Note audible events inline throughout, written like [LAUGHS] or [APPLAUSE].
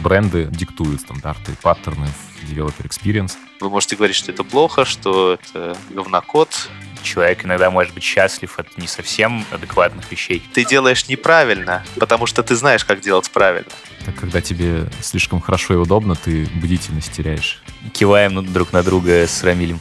бренды диктуют стандарты, паттерны в developer experience. Вы можете говорить, что это плохо, что это говнокод, человек иногда может быть счастлив от не совсем адекватных вещей. Ты делаешь неправильно, потому что ты знаешь, как делать правильно. Так когда тебе слишком хорошо и удобно, ты бдительность теряешь. Киваем друг на друга с Рамилем.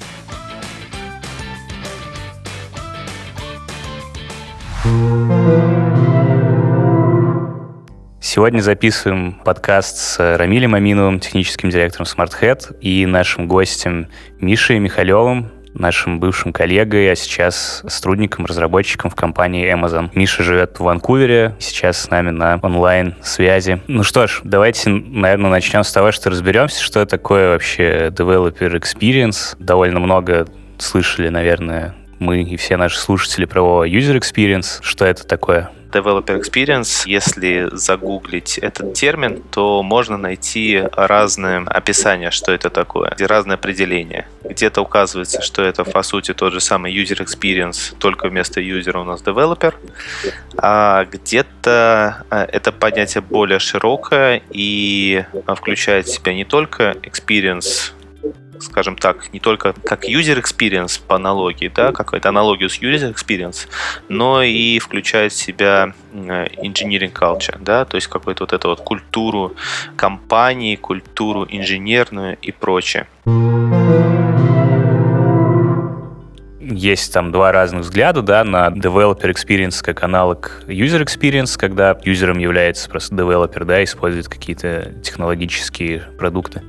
Сегодня записываем подкаст с Рамилем Аминовым, техническим директором SmartHead, и нашим гостем Мишей Михалевым, нашим бывшим коллегой, а сейчас сотрудником, разработчиком в компании Amazon. Миша живет в Ванкувере, сейчас с нами на онлайн-связи. Ну что ж, давайте, наверное, начнем с того, что разберемся, что такое вообще developer experience. Довольно много слышали, наверное, мы и все наши слушатели про user experience. Что это такое? Developer Experience, если загуглить этот термин, то можно найти разные описания, что это такое, разные определения. Где-то указывается, что это, по сути, тот же самый User Experience, только вместо юзера у нас Developer, а где-то а, это понятие более широкое и включает в себя не только experience скажем так, не только как user experience по аналогии, да, какую-то аналогию с user experience, но и включает в себя engineering culture, да, то есть какую-то вот эту вот культуру компании, культуру инженерную и прочее есть там два разных взгляда, да, на developer experience как аналог user experience, когда юзером является просто developer, да, использует какие-то технологические продукты.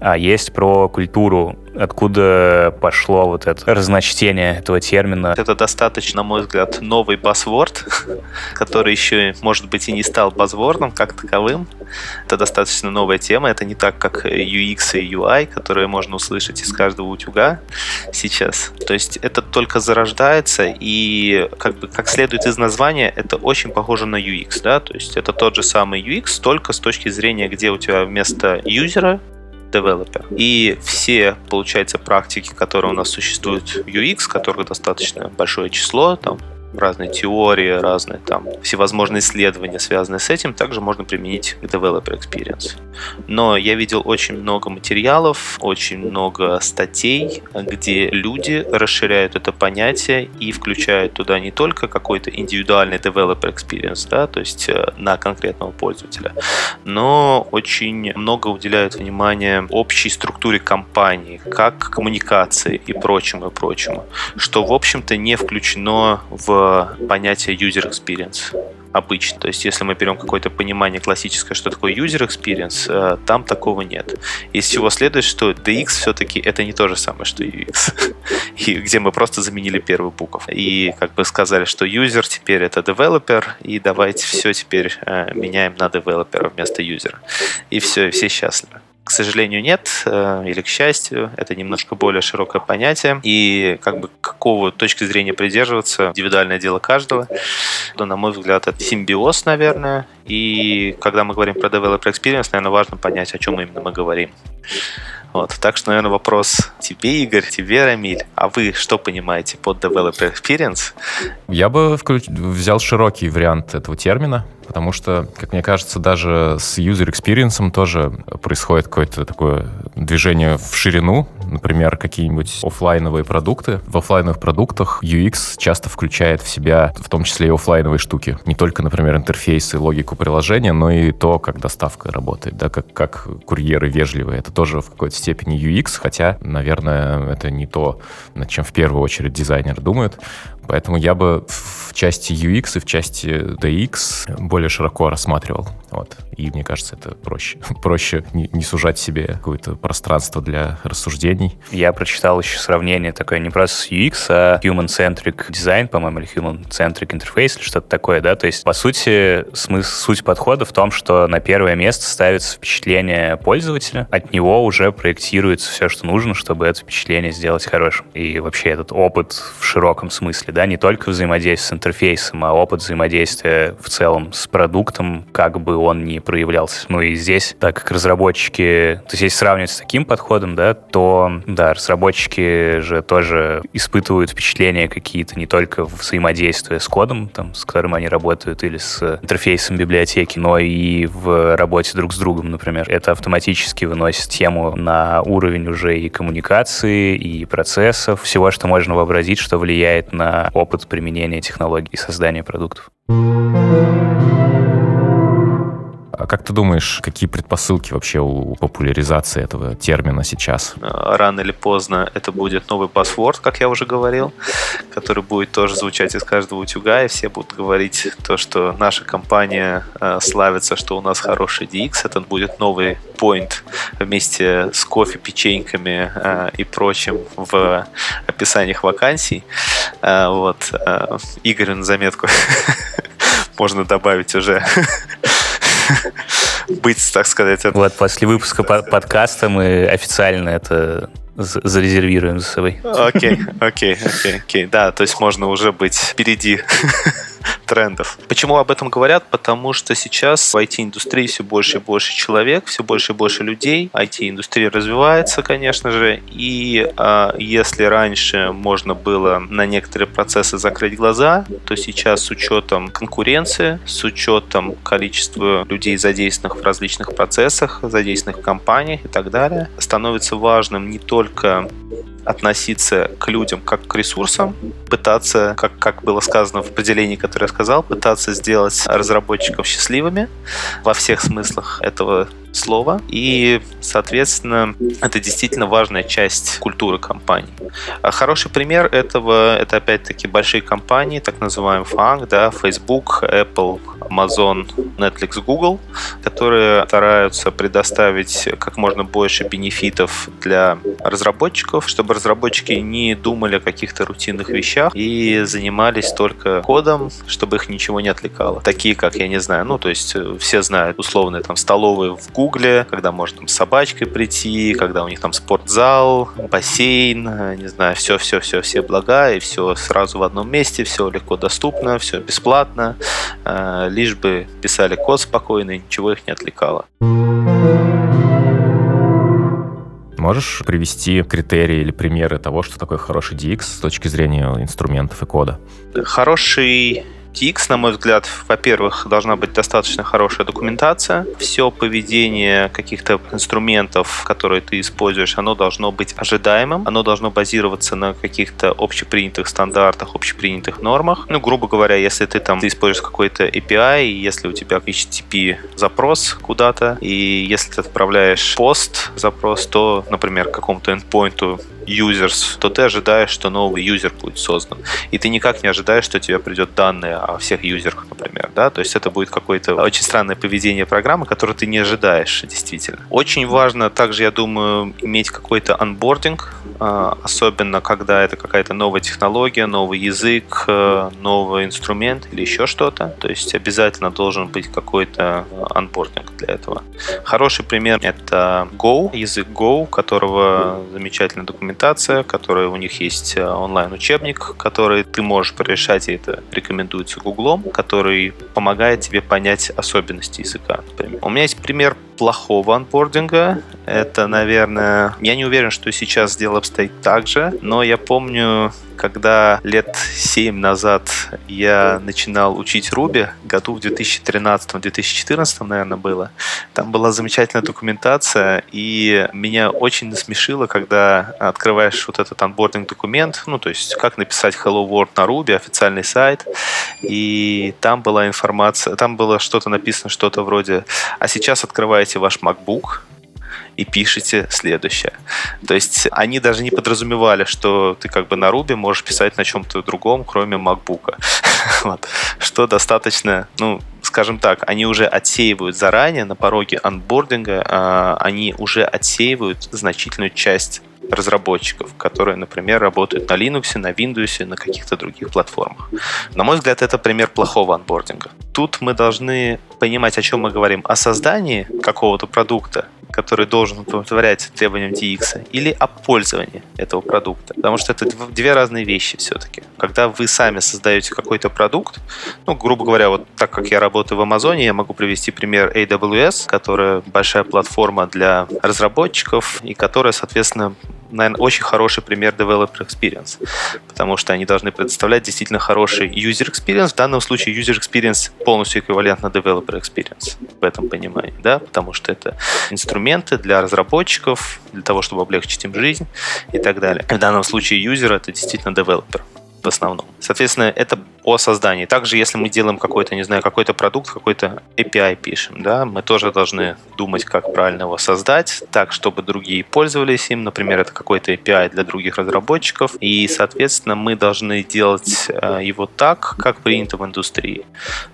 А есть про культуру откуда пошло вот это разночтение этого термина. Это достаточно, на мой взгляд, новый басворд, [LAUGHS] который еще, может быть, и не стал базвордом как таковым. Это достаточно новая тема. Это не так, как UX и UI, которые можно услышать из каждого утюга сейчас. То есть это только зарождается, и как бы как следует из названия, это очень похоже на UX, да, то есть это тот же самый UX, только с точки зрения, где у тебя вместо юзера developer. И все, получается, практики, которые у нас существуют в UX, которых достаточно большое число, там разные теории, разные там всевозможные исследования, связанные с этим, также можно применить к Developer Experience. Но я видел очень много материалов, очень много статей, где люди расширяют это понятие и включают туда не только какой-то индивидуальный Developer Experience, да, то есть э, на конкретного пользователя, но очень много уделяют внимания общей структуре компании, как коммуникации и прочему, и прочему, что, в общем-то, не включено в понятие user experience обычно. То есть, если мы берем какое-то понимание классическое, что такое user experience, э, там такого нет. Из всего следует, что DX все-таки это не то же самое, что UX. [LAUGHS] И где мы просто заменили первую букву. И как бы сказали, что user теперь это developer, и давайте все теперь э, меняем на developer вместо юзера. И все, и все счастливы. К сожалению, нет, э, или к счастью, это немножко более широкое понятие, и как бы какого точки зрения придерживаться, индивидуальное дело каждого. Но, на мой взгляд, это симбиоз, наверное, и когда мы говорим про developer experience, наверное, важно понять, о чем именно мы говорим. Вот. Так что, наверное, вопрос тебе, Игорь, тебе, Рамиль. А вы что понимаете под developer experience? Я бы включ... взял широкий вариант этого термина, потому что, как мне кажется, даже с user experience тоже происходит какое-то такое движение в ширину, например, какие-нибудь офлайновые продукты. В офлайновых продуктах UX часто включает в себя в том числе и офлайновые штуки. Не только, например, интерфейсы, логику приложения, но и то, как доставка работает, да, как, как курьеры вежливые. Это тоже в какой-то степени UX, хотя, наверное, это не то, над чем в первую очередь дизайнер думает. Поэтому я бы в части UX и в части DX более широко рассматривал. Вот. И мне кажется, это проще. [LAUGHS] проще не, сужать себе какое-то пространство для рассуждений. Я прочитал еще сравнение такое не просто с UX, а human-centric design, по-моему, или human-centric interface, или что-то такое, да? То есть, по сути, смысл, суть подхода в том, что на первое место ставится впечатление пользователя, от него уже проектируется все, что нужно, чтобы это впечатление сделать хорошим. И вообще этот опыт в широком смысле да, не только взаимодействие с интерфейсом, а опыт взаимодействия в целом с продуктом, как бы он не проявлялся. Ну и здесь, так как разработчики, то есть если сравнивать с таким подходом, да, то, да, разработчики же тоже испытывают впечатления какие-то не только в взаимодействии с кодом, там, с которым они работают, или с интерфейсом библиотеки, но и в работе друг с другом, например. Это автоматически выносит тему на уровень уже и коммуникации, и процессов, всего, что можно вообразить, что влияет на опыт применения технологий и создания продуктов. А как ты думаешь, какие предпосылки вообще у популяризации этого термина сейчас? А, рано или поздно это будет новый паспорт, как я уже говорил, который будет тоже звучать из каждого утюга, и все будут говорить то, что наша компания э, славится, что у нас хороший DX. Это будет новый point вместе с кофе, печеньками э, и прочим в описаниях вакансий. Вот. Э, Игорю на заметку [LAUGHS] можно добавить уже [LAUGHS] быть, так сказать. Вот после выпуска подкаста мы официально это зарезервируем за собой. Окей, окей, окей, окей. Да, то есть можно уже быть впереди трендов. Почему об этом говорят? Потому что сейчас в IT-индустрии все больше и больше человек, все больше и больше людей. IT-индустрия развивается, конечно же, и а, если раньше можно было на некоторые процессы закрыть глаза, то сейчас с учетом конкуренции, с учетом количества людей, задействованных в различных процессах, задействованных в компаниях и так далее, становится важным не только относиться к людям как к ресурсам, пытаться, как, как было сказано в определении, которое я сказал, пытаться сделать разработчиков счастливыми во всех смыслах этого слова. И, соответственно, это действительно важная часть культуры компании. А хороший пример этого, это опять-таки большие компании, так называемый FANG, да, Facebook, Apple, Amazon, Netflix, Google, которые стараются предоставить как можно больше бенефитов для разработчиков, чтобы разработчики не думали о каких-то рутинных вещах и занимались только кодом, чтобы их ничего не отвлекало. Такие, как, я не знаю, ну, то есть э, все знают условные там столовые в Гугле, когда можно там с собачкой прийти, когда у них там спортзал, бассейн, э, не знаю, все-все-все, все блага, и все сразу в одном месте, все легко доступно, все бесплатно, э, лишь бы писали код спокойно, и ничего их не отвлекало. Можешь привести критерии или примеры того, что такое хороший DX с точки зрения инструментов и кода? Хороший TX, на мой взгляд, во-первых, должна быть достаточно хорошая документация. Все поведение каких-то инструментов, которые ты используешь, оно должно быть ожидаемым, оно должно базироваться на каких-то общепринятых стандартах, общепринятых нормах. Ну, грубо говоря, если ты там ты используешь какой-то API, если у тебя HTTP запрос куда-то, и если ты отправляешь пост запрос, то, например, какому-то endpoint users, то ты ожидаешь, что новый юзер будет создан. И ты никак не ожидаешь, что тебе придет данные о всех юзерах, например. Да? То есть это будет какое-то очень странное поведение программы, которое ты не ожидаешь действительно. Очень важно также, я думаю, иметь какой-то анбординг, а, особенно когда это какая-то новая технология, новый язык, э, новый инструмент или еще что-то. То есть обязательно должен быть какой-то анбординг для этого. Хороший пример — это Go, язык Go, которого замечательная документация, которая у них есть э, онлайн-учебник, который ты можешь порешать, и это рекомендуется Гуглом, который помогает тебе понять особенности языка. Например. У меня есть пример плохого анбординга. Это, наверное, я не уверен, что сейчас дело обстоит так же, но я помню, когда лет 7 назад я начинал учить Ruby, году в 2013-2014, наверное, было, там была замечательная документация, и меня очень насмешило, когда открываешь вот этот анбординг документ, ну, то есть как написать Hello World на Ruby, официальный сайт, и там была информация, там было что-то написано, что-то вроде, а сейчас открываете ваш MacBook, и пишете следующее. То есть они даже не подразумевали, что ты как бы на Ruby можешь писать на чем-то другом, кроме MacBook. [LAUGHS] Что достаточно, ну, скажем так, они уже отсеивают заранее на пороге анбординга, э, они уже отсеивают значительную часть разработчиков, которые, например, работают на Linux, на Windows, на каких-то других платформах. На мой взгляд, это пример плохого анбординга. Тут мы должны понимать, о чем мы говорим. О создании какого-то продукта который должен удовлетворять требованиям DX, или о пользовании этого продукта. Потому что это две разные вещи все-таки. Когда вы сами создаете какой-то продукт, ну, грубо говоря, вот так как я работаю в Амазоне, я могу привести пример AWS, которая большая платформа для разработчиков и которая, соответственно, наверное, очень хороший пример developer experience, потому что они должны предоставлять действительно хороший user experience. В данном случае user experience полностью эквивалентно developer experience в этом понимании, да, потому что это инструменты для разработчиков, для того, чтобы облегчить им жизнь и так далее. В данном случае user это действительно developer в основном. Соответственно, это о создании. Также, если мы делаем какой-то, не знаю, какой-то продукт, какой-то API пишем, да, мы тоже должны думать, как правильно его создать, так, чтобы другие пользовались им. Например, это какой-то API для других разработчиков. И, соответственно, мы должны делать э, его так, как принято в индустрии.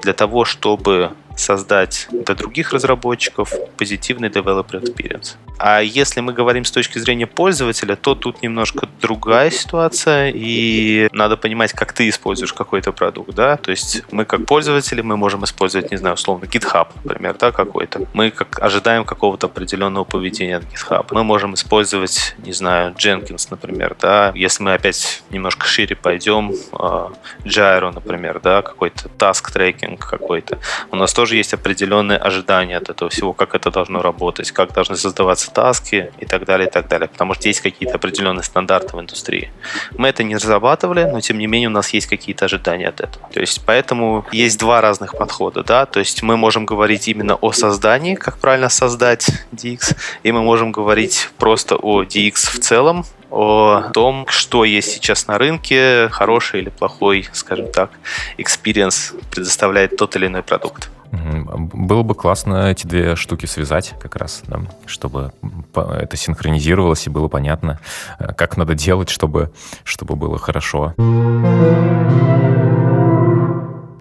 Для того, чтобы создать для других разработчиков позитивный developer experience. А если мы говорим с точки зрения пользователя, то тут немножко другая ситуация, и надо понимать, как ты используешь какой-то продукт, да, то есть мы как пользователи, мы можем использовать, не знаю, условно, GitHub, например, да, какой-то. Мы как ожидаем какого-то определенного поведения от GitHub. Мы можем использовать, не знаю, Jenkins, например, да, если мы опять немножко шире пойдем, uh, Gyro, например, да, какой-то task tracking какой-то. У нас тоже есть определенные ожидания от этого всего, как это должно работать, как должны создаваться таски и так далее, и так далее. Потому что есть какие-то определенные стандарты в индустрии. Мы это не разрабатывали, но тем не менее у нас есть какие-то ожидания от этого. То есть поэтому есть два разных подхода, да, то есть мы можем говорить именно о создании, как правильно создать DX, и мы можем говорить просто о DX в целом, о том, что есть сейчас на рынке, хороший или плохой, скажем так, experience предоставляет тот или иной продукт. Было бы классно эти две штуки связать как раз, да, чтобы это синхронизировалось и было понятно, э, как надо делать, чтобы, чтобы было хорошо.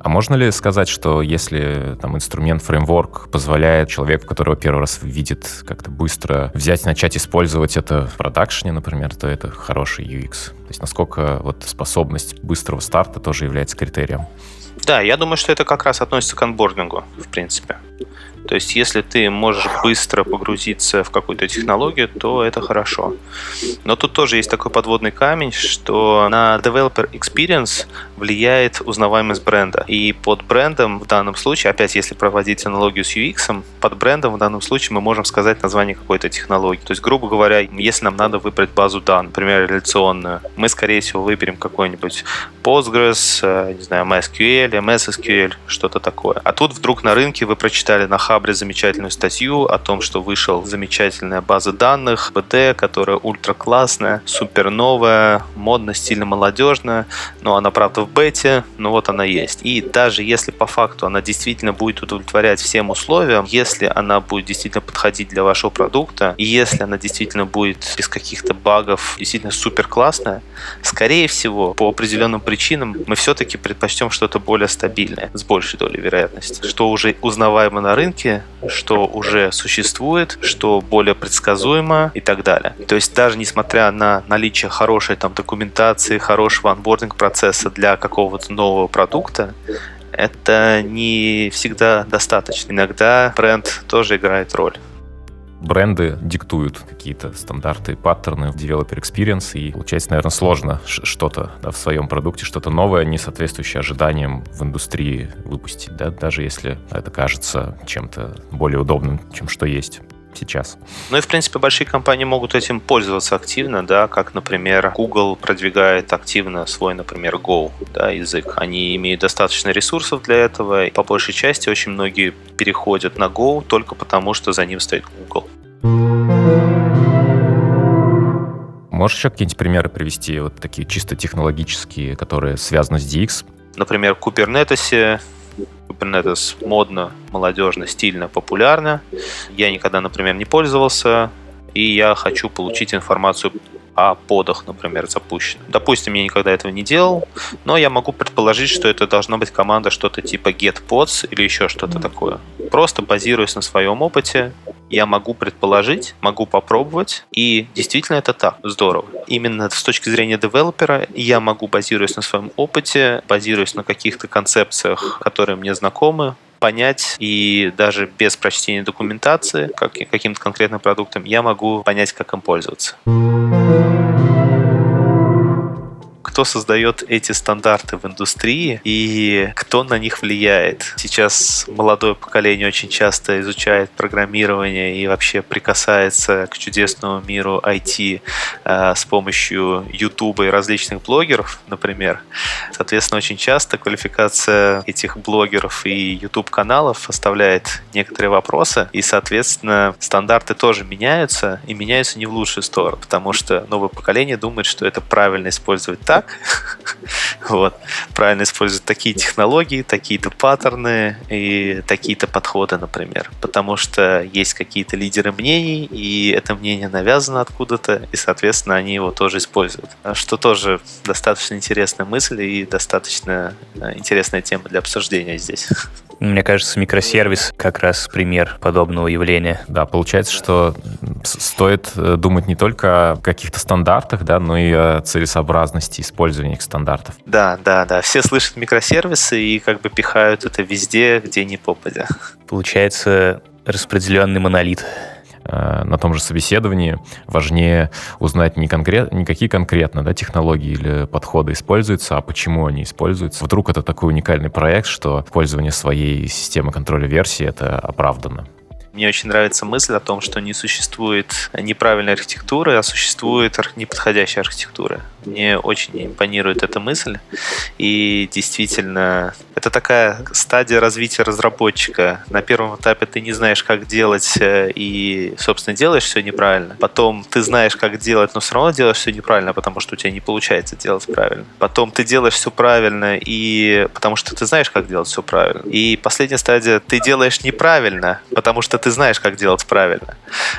А можно ли сказать, что если там инструмент, фреймворк позволяет человеку, которого первый раз видит, как-то быстро взять, начать использовать это в продакшене, например, то это хороший UX? То есть насколько вот способность быстрого старта тоже является критерием? Да, я думаю, что это как раз относится к анбордингу, в принципе. То есть, если ты можешь быстро погрузиться в какую-то технологию, то это хорошо. Но тут тоже есть такой подводный камень, что на developer experience влияет узнаваемость бренда. И под брендом в данном случае, опять если проводить аналогию с UX, под брендом в данном случае мы можем сказать название какой-то технологии. То есть, грубо говоря, если нам надо выбрать базу данных, например, реляционную, мы, скорее всего, выберем какой-нибудь Postgres, э, не знаю, MySQL, MSSQL, что-то такое. А тут вдруг на рынке вы прочитали на Хабре замечательную статью о том, что вышел замечательная база данных BD, которая ультра классная, супер новая, модно, стильно молодежная, но она, правда, в бете, но вот она есть. И даже если по факту она действительно будет удовлетворять всем условиям, если она будет действительно подходить для вашего продукта, и если она действительно будет без каких-то багов действительно супер классная, скорее всего, по определенным причинам мы все-таки предпочтем что-то более стабильное, с большей долей вероятности, что уже узнаваемо на рынке, что уже существует, что более предсказуемо и так далее. То есть даже несмотря на наличие хорошей там документации, хорошего анбординг процесса для какого-то нового продукта, это не всегда достаточно. Иногда бренд тоже играет роль бренды диктуют какие-то стандарты, паттерны в developer experience, и получается, наверное, сложно что-то да, в своем продукте, что-то новое, не соответствующее ожиданиям в индустрии выпустить, да, даже если это кажется чем-то более удобным, чем что есть сейчас. Ну и, в принципе, большие компании могут этим пользоваться активно, да, как, например, Google продвигает активно свой, например, Go, да, язык. Они имеют достаточно ресурсов для этого, и по большей части очень многие переходят на Go только потому, что за ним стоит Google. Можешь еще какие-нибудь примеры привести, вот такие чисто технологические, которые связаны с DX? Например, в Kubernetes Kubernetes модно, молодежно, стильно, популярно. Я никогда, например, не пользовался, и я хочу получить информацию о подах, например, запущенных. Допустим, я никогда этого не делал, но я могу предположить, что это должна быть команда что-то типа getpods или еще что-то такое. Просто базируясь на своем опыте, я могу предположить, могу попробовать, и действительно это так. Здорово. Именно с точки зрения девелопера я могу, базируясь на своем опыте, базируясь на каких-то концепциях, которые мне знакомы, понять и даже без прочтения документации, как, каким-то конкретным продуктом, я могу понять, как им пользоваться кто создает эти стандарты в индустрии и кто на них влияет. Сейчас молодое поколение очень часто изучает программирование и вообще прикасается к чудесному миру IT э, с помощью YouTube и различных блогеров, например. Соответственно, очень часто квалификация этих блогеров и YouTube-каналов оставляет некоторые вопросы, и, соответственно, стандарты тоже меняются, и меняются не в лучшую сторону, потому что новое поколение думает, что это правильно использовать так, [LAUGHS] Вот. Правильно использовать такие технологии, такие-то паттерны и такие-то подходы, например. Потому что есть какие-то лидеры мнений, и это мнение навязано откуда-то, и, соответственно, они его тоже используют. Что тоже достаточно интересная мысль и достаточно э, интересная тема для обсуждения здесь. [LAUGHS] Мне кажется, микросервис как раз пример подобного явления. Да, получается, что стоит э, думать не только о каких-то стандартах, да, но и о целесообразности использования их стандартов. Да, да, да. Все слышат микросервисы и как бы пихают это везде, где не попадя. Получается распределенный монолит. Э, на том же собеседовании важнее узнать не, конкрет, не какие конкретно да, технологии или подходы используются, а почему они используются. Вдруг это такой уникальный проект, что использование своей системы контроля версии это оправдано. Мне очень нравится мысль о том, что не существует неправильной архитектуры, а существует неподходящая архитектура. Мне очень импонирует эта мысль. И действительно, это такая стадия развития разработчика. На первом этапе ты не знаешь, как делать, э, и, собственно, делаешь все неправильно. Потом ты знаешь, как делать, но все равно делаешь все неправильно, потому что у тебя не получается делать правильно. Потом ты делаешь все правильно, и потому что ты знаешь, как делать все правильно. И последняя стадия, ты делаешь неправильно, потому что ты знаешь, как делать правильно.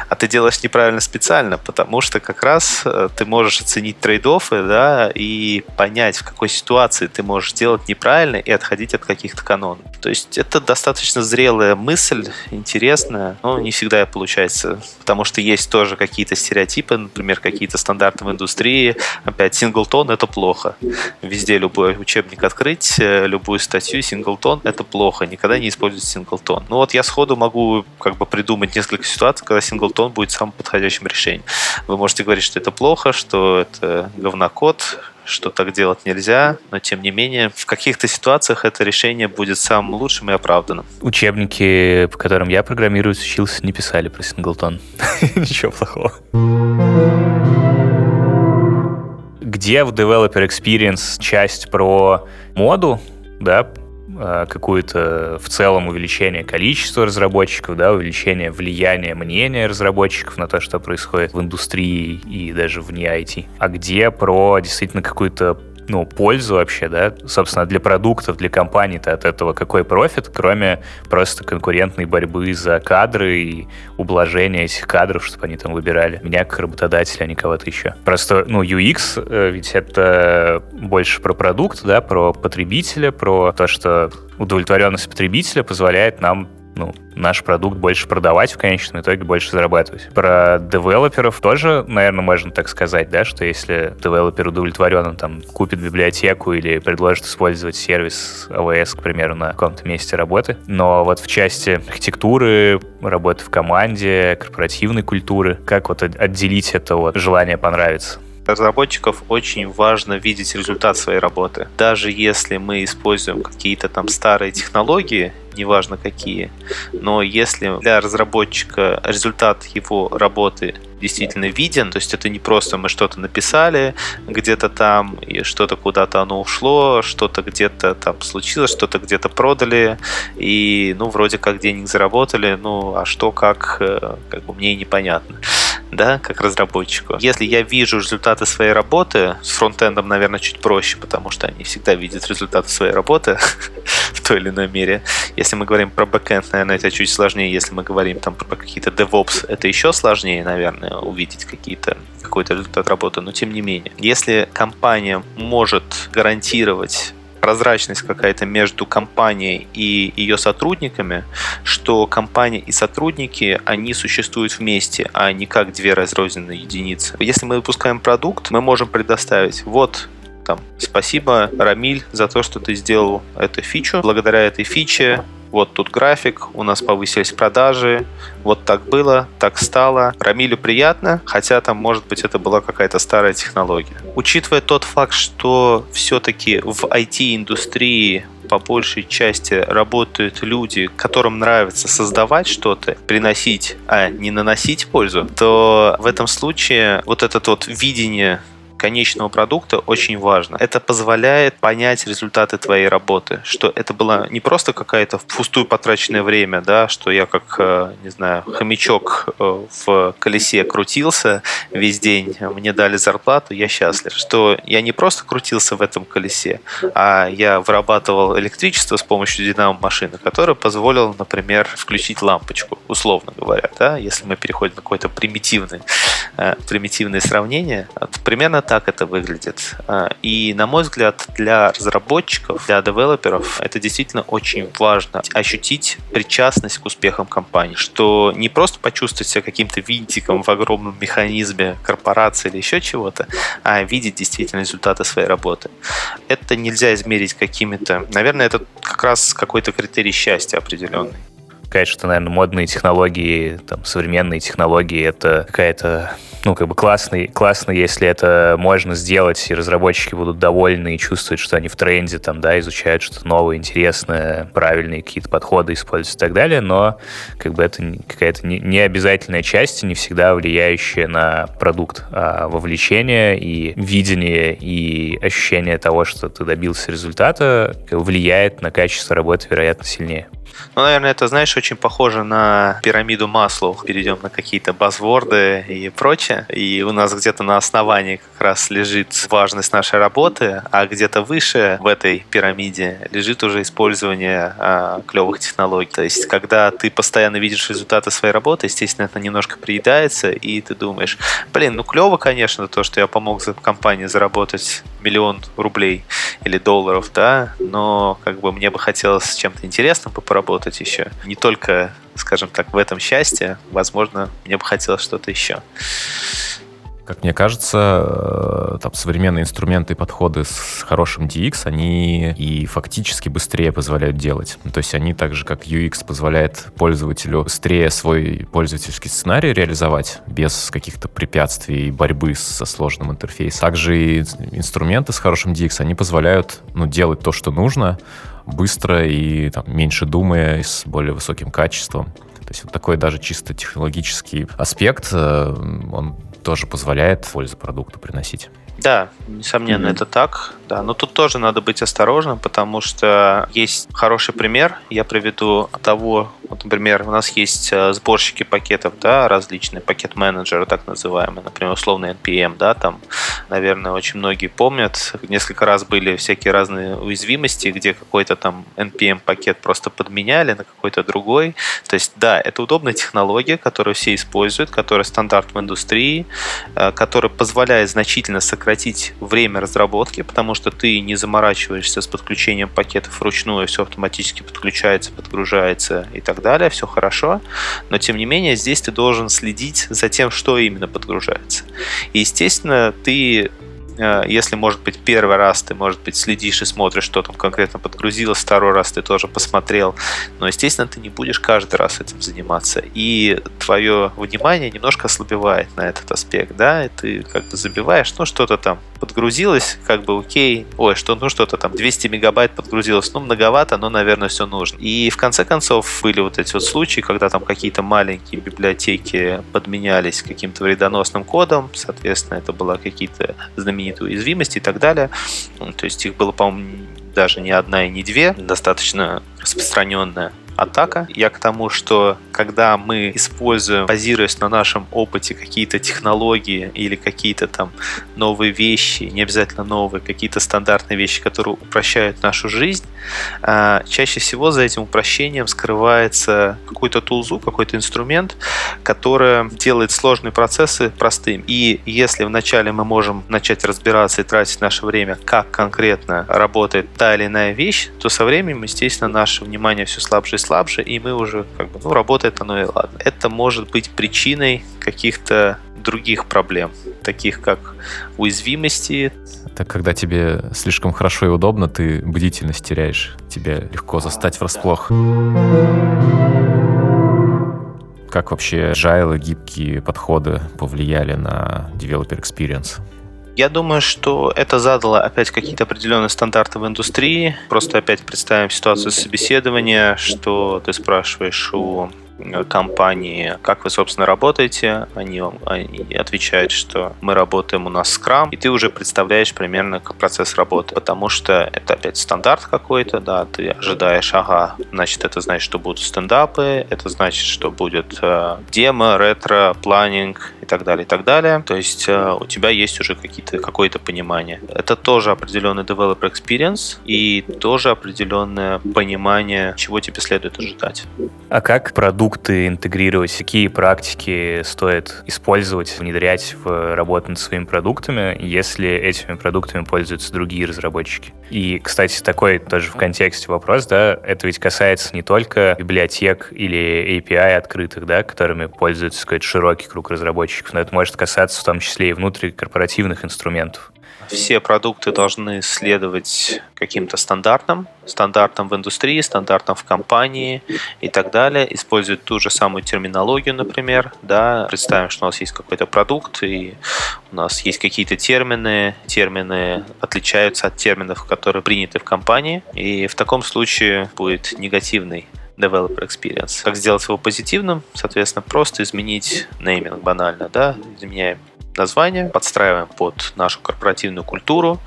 А ты делаешь неправильно специально, потому что как раз э, ты можешь оценить трейдофы, да, и понять, в какой ситуации ты можешь делать неправильно и отходить от каких-то канонов. То есть это достаточно зрелая мысль, интересная, но не всегда получается, потому что есть тоже какие-то стереотипы, например, какие-то стандарты в индустрии. Опять, синглтон — это плохо. Везде любой учебник открыть, э, любую статью, синглтон — это плохо. Никогда не используйте синглтон. Ну вот я сходу могу как бы придумать несколько ситуаций, когда синглтон будет самым подходящим решением. Вы можете говорить, что это плохо, что это говнокод, что так делать нельзя, но тем не менее в каких-то ситуациях это решение будет самым лучшим и оправданным. Учебники, по которым я программирую, учился, не писали про синглтон. [LAUGHS] Ничего плохого. Где в Developer Experience часть про моду, да, а, какую-то в целом увеличение количества разработчиков, да, увеличение влияния мнения разработчиков на то, что происходит в индустрии и даже вне IT, а где про действительно какую-то ну, пользу вообще, да, собственно, для продуктов, для компаний-то от этого какой профит, кроме просто конкурентной борьбы за кадры и ублажения этих кадров, чтобы они там выбирали меня как работодателя, а не кого-то еще. Просто, ну, UX э, ведь это больше про продукт, да, про потребителя, про то, что удовлетворенность потребителя позволяет нам ну, наш продукт больше продавать в конечном итоге, больше зарабатывать. Про девелоперов тоже, наверное, можно так сказать, да, что если девелопер удовлетворен, он там купит библиотеку или предложит использовать сервис AWS, к примеру, на каком-то месте работы. Но вот в части архитектуры, работы в команде, корпоративной культуры, как вот отделить это от желания понравиться? разработчиков очень важно видеть результат своей работы. Даже если мы используем какие-то там старые технологии, неважно какие, но если для разработчика результат его работы действительно виден, то есть это не просто мы что-то написали где-то там, и что-то куда-то оно ушло, что-то где-то там случилось, что-то где-то продали, и ну вроде как денег заработали, ну а что как, э, как бы мне непонятно да, как разработчику. Если я вижу результаты своей работы, с фронтендом, наверное, чуть проще, потому что они всегда видят результаты своей работы [LAUGHS] в той или иной мере. Если мы говорим про бэкэнд, наверное, это чуть сложнее. Если мы говорим там про какие-то DevOps, это еще сложнее, наверное, увидеть какие-то какой-то результат работы, но тем не менее. Если компания может гарантировать прозрачность какая-то между компанией и ее сотрудниками, что компания и сотрудники, они существуют вместе, а не как две разрозненные единицы. Если мы выпускаем продукт, мы можем предоставить вот там, спасибо, Рамиль, за то, что ты сделал эту фичу. Благодаря этой фиче вот тут график, у нас повысились продажи, вот так было, так стало. Рамилю приятно, хотя там, может быть, это была какая-то старая технология. Учитывая тот факт, что все-таки в IT-индустрии по большей части работают люди, которым нравится создавать что-то, приносить, а не наносить пользу, то в этом случае вот это вот видение конечного продукта очень важно. Это позволяет понять результаты твоей работы, что это было не просто какая-то впустую потраченное время, да, что я как, э, не знаю, хомячок э, в колесе крутился весь день, мне дали зарплату, я счастлив. Что я не просто крутился в этом колесе, а я вырабатывал электричество с помощью динамо-машины, которая позволила, например, включить лампочку, условно говоря, да, если мы переходим на какое-то примитивное, э, примитивное сравнение. Примерно так это выглядит. А, и, на мой взгляд, для разработчиков, для девелоперов это действительно очень важно ощутить причастность к успехам компании, что не просто почувствовать себя каким-то винтиком в огромном механизме корпорации или еще чего-то, а видеть действительно результаты своей работы. Это нельзя измерить какими-то... Наверное, это как раз какой-то критерий счастья определенный сказать, что, наверное, модные технологии, там, современные технологии — это какая-то ну, как бы классно, классно, если это можно сделать, и разработчики будут довольны и чувствуют, что они в тренде, там, да, изучают что-то новое, интересное, правильные какие-то подходы используют и так далее, но как бы это какая-то не обязательная часть, не всегда влияющая на продукт, а вовлечение и видение и ощущение того, что ты добился результата, влияет на качество работы, вероятно, сильнее. Ну, наверное, это, знаешь, очень похоже на пирамиду Маслоу. Перейдем на какие-то базворды и прочее. И у нас где-то на основании как раз лежит важность нашей работы, а где-то выше в этой пирамиде лежит уже использование а, клевых технологий. То есть, когда ты постоянно видишь результаты своей работы, естественно, это немножко приедается, и ты думаешь, блин, ну клево, конечно, то, что я помог компании заработать миллион рублей или долларов, да, но как бы мне бы хотелось чем-то интересным поработать еще. Не только, скажем так, в этом счастье, возможно, мне бы хотелось что-то еще. Как мне кажется, э, там современные инструменты и подходы с хорошим DX, они и фактически быстрее позволяют делать. То есть они так же, как UX позволяет пользователю быстрее свой пользовательский сценарий реализовать без каких-то препятствий и борьбы со сложным интерфейсом. Также и инструменты с хорошим DX, они позволяют ну, делать то, что нужно, быстро и там, меньше думая, с более высоким качеством. То есть вот такой даже чисто технологический аспект, э, он тоже позволяет пользу продукту приносить. Да, несомненно, mm-hmm. это так. Да, но тут тоже надо быть осторожным, потому что есть хороший пример. Я приведу того, вот, например, у нас есть э, сборщики пакетов, да, различные, пакет-менеджеры, так называемые, например, условный NPM, да, там, наверное, очень многие помнят, несколько раз были всякие разные уязвимости, где какой-то там NPM-пакет просто подменяли на какой-то другой. То есть, да, это удобная технология, которую все используют, которая стандарт в индустрии, э, которая позволяет значительно сократить время разработки, потому что что ты не заморачиваешься с подключением пакетов вручную, все автоматически подключается, подгружается и так далее, все хорошо, но тем не менее здесь ты должен следить за тем, что именно подгружается. И, естественно, ты если, может быть, первый раз ты, может быть, следишь и смотришь, что там конкретно подгрузилось, второй раз ты тоже посмотрел, но, естественно, ты не будешь каждый раз этим заниматься, и твое внимание немножко ослабевает на этот аспект, да, и ты как бы забиваешь, ну, что-то там подгрузилось, как бы окей, ой, что, ну, что-то там 200 мегабайт подгрузилось, ну, многовато, но, наверное, все нужно. И в конце концов были вот эти вот случаи, когда там какие-то маленькие библиотеки подменялись каким-то вредоносным кодом, соответственно, это была какие-то знаменитые какие-то уязвимости и так далее. То есть их было, по-моему, даже не одна и не две, достаточно распространенная атака. Я к тому, что когда мы используем, базируясь на нашем опыте, какие-то технологии или какие-то там новые вещи, не обязательно новые, какие-то стандартные вещи, которые упрощают нашу жизнь, а, чаще всего за этим упрощением скрывается какой-то тулзу, какой-то инструмент, который делает сложные процессы простым. И если вначале мы можем начать разбираться и тратить наше время, как конкретно работает та или иная вещь, то со временем, естественно, наше внимание все слабже и слабже, и мы уже как бы, ну, работает оно и ладно. Это может быть причиной каких-то других проблем, таких как уязвимости. Это когда тебе слишком хорошо и удобно, ты бдительность теряешь. Тебя легко застать врасплох. Как вообще agile и гибкие подходы повлияли на developer experience? Я думаю, что это задало опять какие-то определенные стандарты в индустрии. Просто опять представим ситуацию собеседования, что ты спрашиваешь у компании, как вы, собственно, работаете. Они, они отвечают, что мы работаем у нас Scrum, и ты уже представляешь примерно как процесс работы, потому что это опять стандарт какой-то, да, ты ожидаешь, ага, значит, это значит, что будут стендапы, это значит, что будет э, демо, ретро, планинг так далее, и так далее. То есть э, у тебя есть уже какие-то, какое-то понимание. Это тоже определенный developer experience и тоже определенное понимание, чего тебе следует ожидать. А как продукт продукты интегрировать, какие практики стоит использовать, внедрять в работу над своими продуктами, если этими продуктами пользуются другие разработчики. И, кстати, такой тоже в контексте вопрос, да, это ведь касается не только библиотек или API открытых, да, которыми пользуется какой-то широкий круг разработчиков, но это может касаться в том числе и внутрикорпоративных инструментов. Все продукты должны следовать каким-то стандартам, стандартам в индустрии, стандартам в компании и так далее, используют ту же самую терминологию, например, да, представим, что у нас есть какой-то продукт, и у нас есть какие-то термины, термины отличаются от терминов, которые приняты в компании, и в таком случае будет негативный developer experience. Как сделать его позитивным? Соответственно, просто изменить нейминг банально, да, изменяем название, подстраиваем под нашу корпоративную культуру,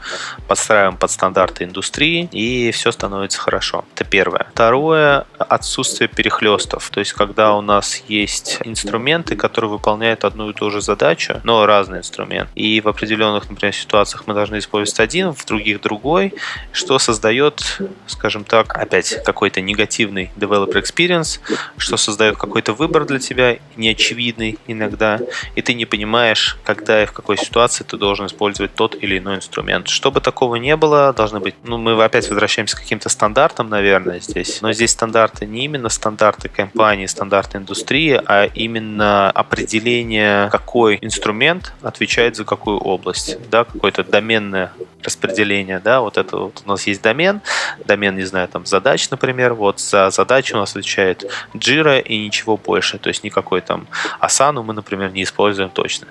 подстраиваем под стандарты индустрии, и все становится хорошо. Это первое. Второе — отсутствие перехлестов. То есть, когда у нас есть инструменты, которые выполняют одну и ту же задачу, но разный инструмент. И в определенных, например, ситуациях мы должны использовать один, в других другой, что создает, скажем так, опять какой-то негативный developer experience, что создает какой-то выбор для тебя, неочевидный иногда, и ты не понимаешь, как когда и в какой ситуации ты должен использовать тот или иной инструмент. Чтобы такого не было, должны быть, ну, мы опять возвращаемся к каким-то стандартам, наверное, здесь. Но здесь стандарты не именно стандарты компании, стандарты индустрии, а именно определение, какой инструмент отвечает за какую область, да, какое-то доменное распределение, да, вот это вот у нас есть домен, домен, не знаю, там задач, например, вот за задачу у нас отвечает Jira и ничего больше, то есть никакой там Asana мы, например, не используем точно.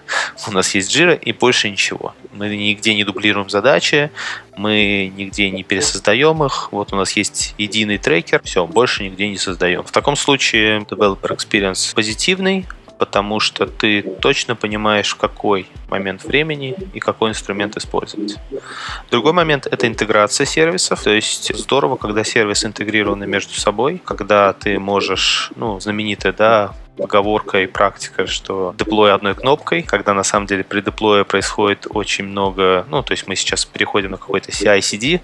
У нас есть Jira и больше ничего. Мы нигде не дублируем задачи, мы нигде не пересоздаем их. Вот у нас есть единый трекер, все, больше нигде не создаем. В таком случае developer experience позитивный, потому что ты точно понимаешь, в какой момент времени и какой инструмент использовать. Другой момент — это интеграция сервисов. То есть здорово, когда сервисы интегрированы между собой, когда ты можешь, ну, знаменитая, да, поговорка и практика, что деплой одной кнопкой, когда на самом деле при деплое происходит очень много, ну, то есть мы сейчас переходим на какой-то CI-CD,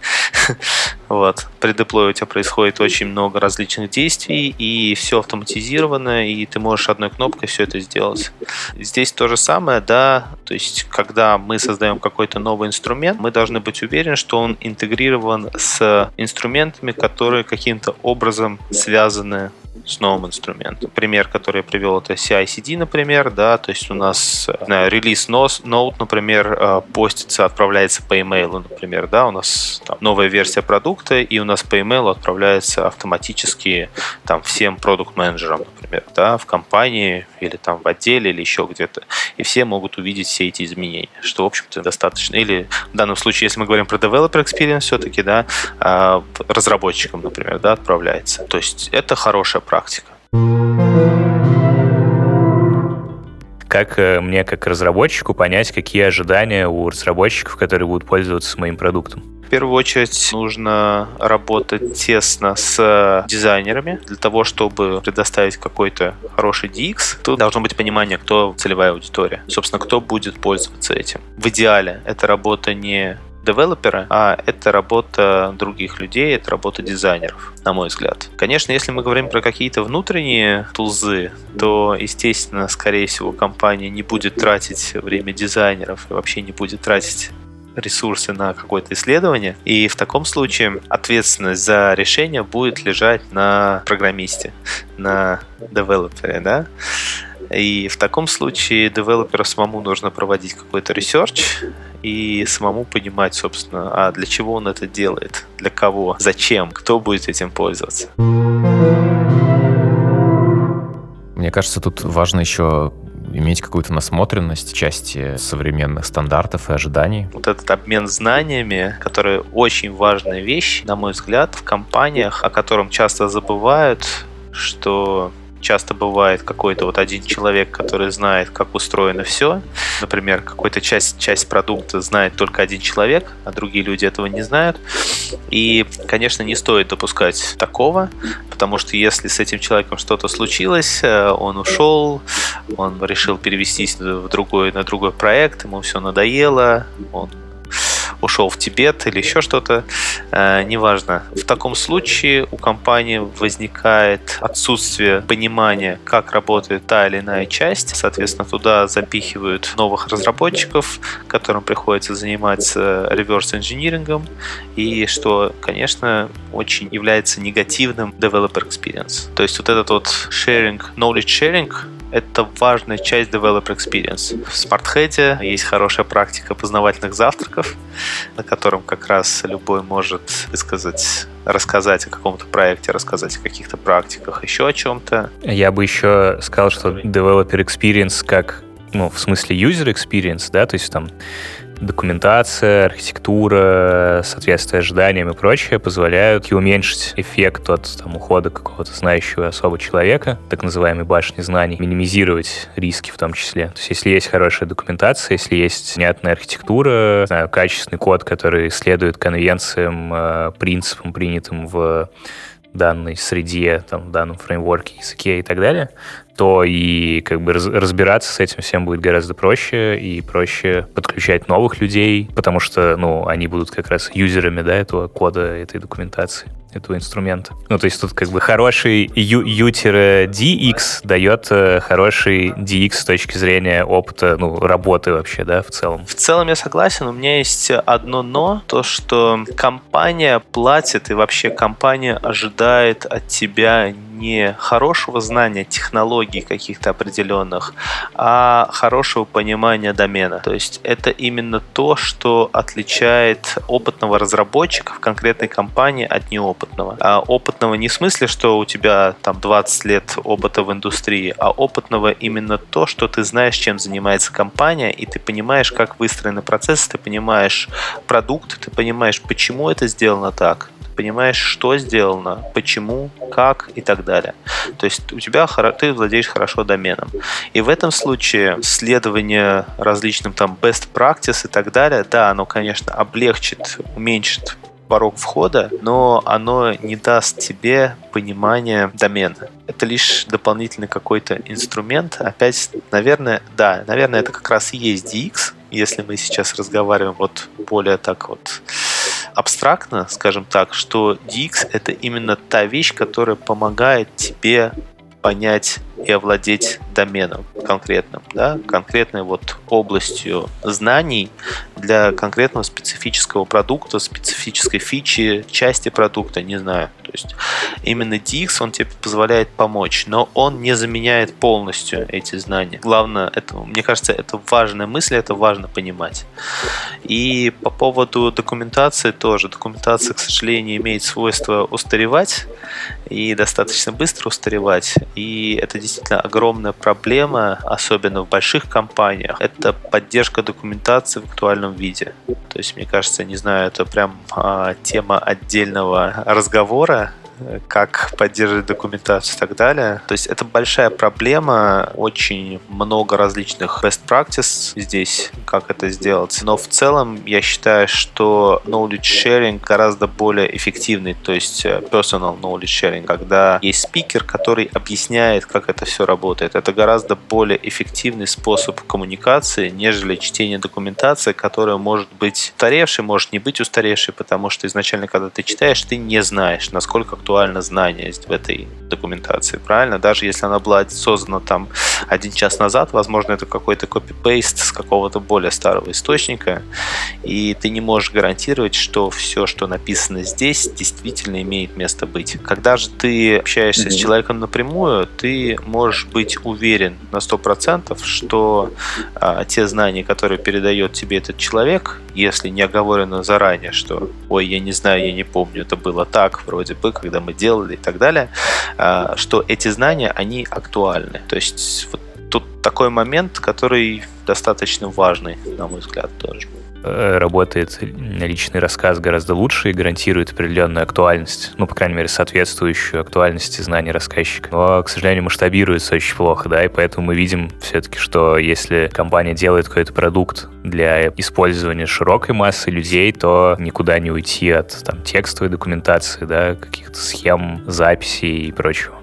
[LAUGHS] вот, при деплое у тебя происходит очень много различных действий, и все автоматизировано, и ты можешь одной кнопкой все это сделать. Здесь то же самое, да, то есть когда мы создаем какой-то новый инструмент, мы должны быть уверены, что он интегрирован с инструментами, которые каким-то образом связаны с новым инструментом. Пример, который я привел, это CI-CD, например, да, то есть у нас знаю, релиз ноут, например, э, постится, отправляется по email, например, да, у нас там, новая версия продукта, и у нас по email отправляется автоматически там всем продукт-менеджерам, например, да, в компании или там в отделе или еще где-то, и все могут увидеть все эти изменения, что, в общем-то, достаточно. Или в данном случае, если мы говорим про developer experience, все-таки, да, а, разработчикам, например, да, отправляется. То есть это хорошая практика практика. Как э, мне, как разработчику, понять, какие ожидания у разработчиков, которые будут пользоваться моим продуктом? В первую очередь нужно работать тесно с дизайнерами для того, чтобы предоставить какой-то хороший DX. Тут должно быть понимание, кто целевая аудитория. Собственно, кто будет пользоваться этим. В идеале это работа не девелопера, а это работа других людей, это работа дизайнеров, на мой взгляд. Конечно, если мы говорим про какие-то внутренние tools ы, то, естественно, скорее всего, компания не будет тратить время дизайнеров и вообще не будет тратить ресурсы на какое-то исследование, и в таком случае ответственность за решение будет лежать на программисте, [LAUGHS] на девелопере, да. И в таком случае девелоперу самому нужно проводить какой-то research и самому понимать, собственно, а для чего он это делает, для кого, зачем, кто будет этим пользоваться. Мне кажется, тут важно еще иметь какую-то насмотренность части современных стандартов и ожиданий. Вот этот обмен знаниями, который очень важная вещь, на мой взгляд, в компаниях, о котором часто забывают, что часто бывает какой-то вот один человек, который знает, как устроено все. Например, какую-то часть, часть продукта знает только один человек, а другие люди этого не знают. И, конечно, не стоит допускать такого, потому что если с этим человеком что-то случилось, э, он ушел, он решил перевестись в другой, на другой проект, ему все надоело, он ушел в Тибет или еще что-то, э, неважно. В таком случае у компании возникает отсутствие понимания, как работает та или иная часть. Соответственно, туда запихивают новых разработчиков, которым приходится заниматься реверс-инжинирингом, и что, конечно, очень является негативным developer experience. То есть вот этот вот sharing, knowledge sharing, это важная часть developer experience. В SmartHead есть хорошая практика познавательных завтраков, на котором как раз любой может высказать рассказать о каком-то проекте, рассказать о каких-то практиках, еще о чем-то. Я бы еще сказал, что developer experience как ну, в смысле user experience, да, то есть там документация, архитектура, соответствие ожиданиям и прочее позволяют и уменьшить эффект от там, ухода какого-то знающего особо человека, так называемой башни знаний, минимизировать риски в том числе. То есть если есть хорошая документация, если есть понятная архитектура, знаю, качественный код, который следует конвенциям, э, принципам, принятым в данной среде, там, данном фреймворке, языке и так далее, то и как бы разбираться с этим всем будет гораздо проще и проще подключать новых людей, потому что, ну, они будут как раз юзерами, да, этого кода, этой документации этого инструмента. Ну, то есть тут как бы хороший U-DX дает э, хороший DX с точки зрения опыта, ну, работы вообще, да, в целом. В целом я согласен, у меня есть одно но, то, что компания платит и вообще компания ожидает от тебя не хорошего знания технологий каких-то определенных, а хорошего понимания домена. То есть это именно то, что отличает опытного разработчика в конкретной компании от неопытного. А опытного не в смысле, что у тебя там 20 лет опыта в индустрии, а опытного именно то, что ты знаешь, чем занимается компания, и ты понимаешь, как выстроены процессы, ты понимаешь продукт, ты понимаешь, почему это сделано так, понимаешь, что сделано, почему, как и так далее. То есть у тебя ты владеешь хорошо доменом. И в этом случае следование различным там best practice и так далее, да, оно, конечно, облегчит, уменьшит порог входа, но оно не даст тебе понимания домена. Это лишь дополнительный какой-то инструмент. Опять, наверное, да, наверное, это как раз и есть DX, если мы сейчас разговариваем вот более так вот абстрактно, скажем так, что DX — это именно та вещь, которая помогает тебе понять и овладеть доменом конкретным, да, конкретной вот областью знаний для конкретного специфического продукта, специфической фичи, части продукта, не знаю. То есть именно DX, он тебе позволяет помочь, но он не заменяет полностью эти знания. Главное, это, мне кажется, это важная мысль, это важно понимать. И по поводу документации тоже. Документация, к сожалению, имеет свойство устаревать и достаточно быстро устаревать. И это действительно огромная проблема, особенно в больших компаниях. Это поддержка документации в актуальном виде. То есть, мне кажется, не знаю, это прям а, тема отдельного разговора, как поддерживать документацию и так далее. То есть это большая проблема, очень много различных best practice здесь, как это сделать. Но в целом я считаю, что knowledge sharing гораздо более эффективный, то есть э, personal knowledge sharing, когда есть спикер, который объясняет, как это все работает. Это гораздо более эффективный способ коммуникации, нежели чтение документации, которая может быть устаревшей, может не быть устаревшей, потому что изначально, когда ты читаешь, ты не знаешь, насколько актуальна знание в этой документации, правильно? Даже если она была создана там один час назад, возможно, это какой-то копипейст с какого-то более старого источника, и ты не можешь гарантировать, что все, что написано здесь, действительно имеет место быть. Когда же ты общаешься mm-hmm. с человеком напрямую, ты можешь быть уверен на 100%, что а, те знания, которые передает тебе этот человек, если не оговорено заранее, что «Ой, я не знаю, я не помню, это было так, вроде бы, когда мы делали» и так далее, а, что эти знания, они актуальны. То есть вот тут такой момент, который достаточно важный, на мой взгляд, тоже. Э, работает личный рассказ гораздо лучше и гарантирует определенную актуальность, ну, по крайней мере, соответствующую актуальности знаний рассказчика. Но, к сожалению, масштабируется очень плохо, да, и поэтому мы видим все-таки, что если компания делает какой-то продукт для использования широкой массы людей, то никуда не уйти от там, текстовой документации, да, каких-то схем, записей и прочего.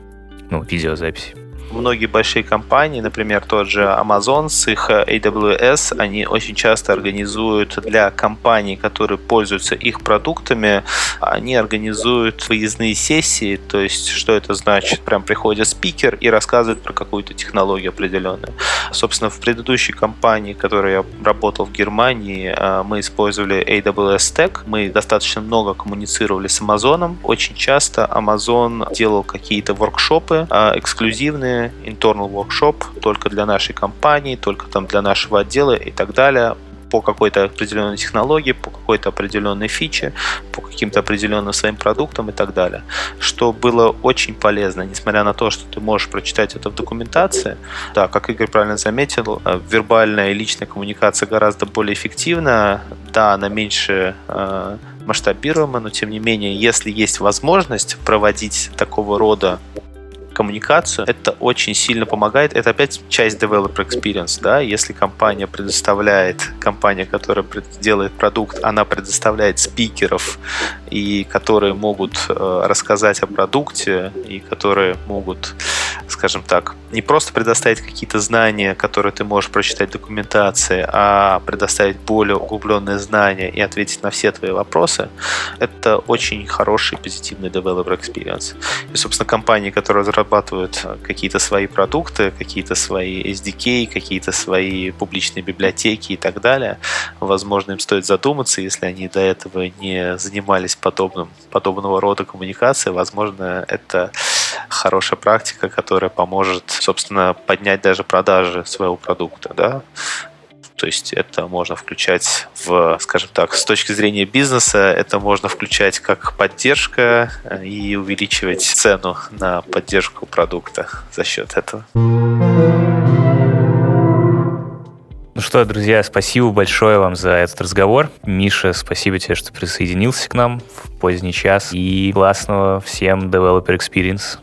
Ну, видеозаписи многие большие компании, например, тот же Amazon с их э, AWS, они очень часто организуют для компаний, которые пользуются их продуктами, они организуют выездные сессии, то есть что это значит? Прям приходит спикер и рассказывает про какую-то технологию определенную. Собственно, в предыдущей компании, в которой я работал в Германии, э, мы использовали AWS Stack, мы достаточно много коммуницировали с Amazon. Очень часто Amazon делал какие-то воркшопы э, эксклюзивные, internal workshop только для нашей компании, только там для нашего отдела и так далее по какой-то определенной технологии, по какой-то определенной фиче, по каким-то определенным своим продуктам и так далее. Что было очень полезно, несмотря на то, что ты можешь прочитать это в документации. Да, как Игорь правильно заметил, э, вербальная и личная коммуникация гораздо более эффективна. Да, она меньше э, масштабируема, но тем не менее, если есть возможность проводить такого рода коммуникацию, это очень сильно помогает. Это опять часть developer experience, да, если компания предоставляет, компания, которая делает продукт, она предоставляет спикеров, и которые могут э, рассказать о продукте, и которые могут, скажем так, не просто предоставить какие-то знания, которые ты можешь прочитать в документации, а предоставить более углубленные знания и ответить на все твои вопросы, это очень хороший позитивный developer experience. И, собственно, компании, которые разрабатывают э, какие-то свои продукты, какие-то свои SDK, какие-то свои публичные библиотеки и так далее, возможно, им стоит задуматься, если они до этого не занимались подобным, подобного рода коммуникацией, возможно, это хорошая практика, которая поможет, собственно, поднять даже продажи своего продукта, да, то есть это можно включать в, скажем так, с точки зрения бизнеса, это можно включать как поддержка э, и увеличивать цену на поддержку продукта за счет этого. Ну что, друзья, спасибо большое вам за этот разговор. Миша, спасибо тебе, что присоединился к нам в поздний час. И классного всем developer experience.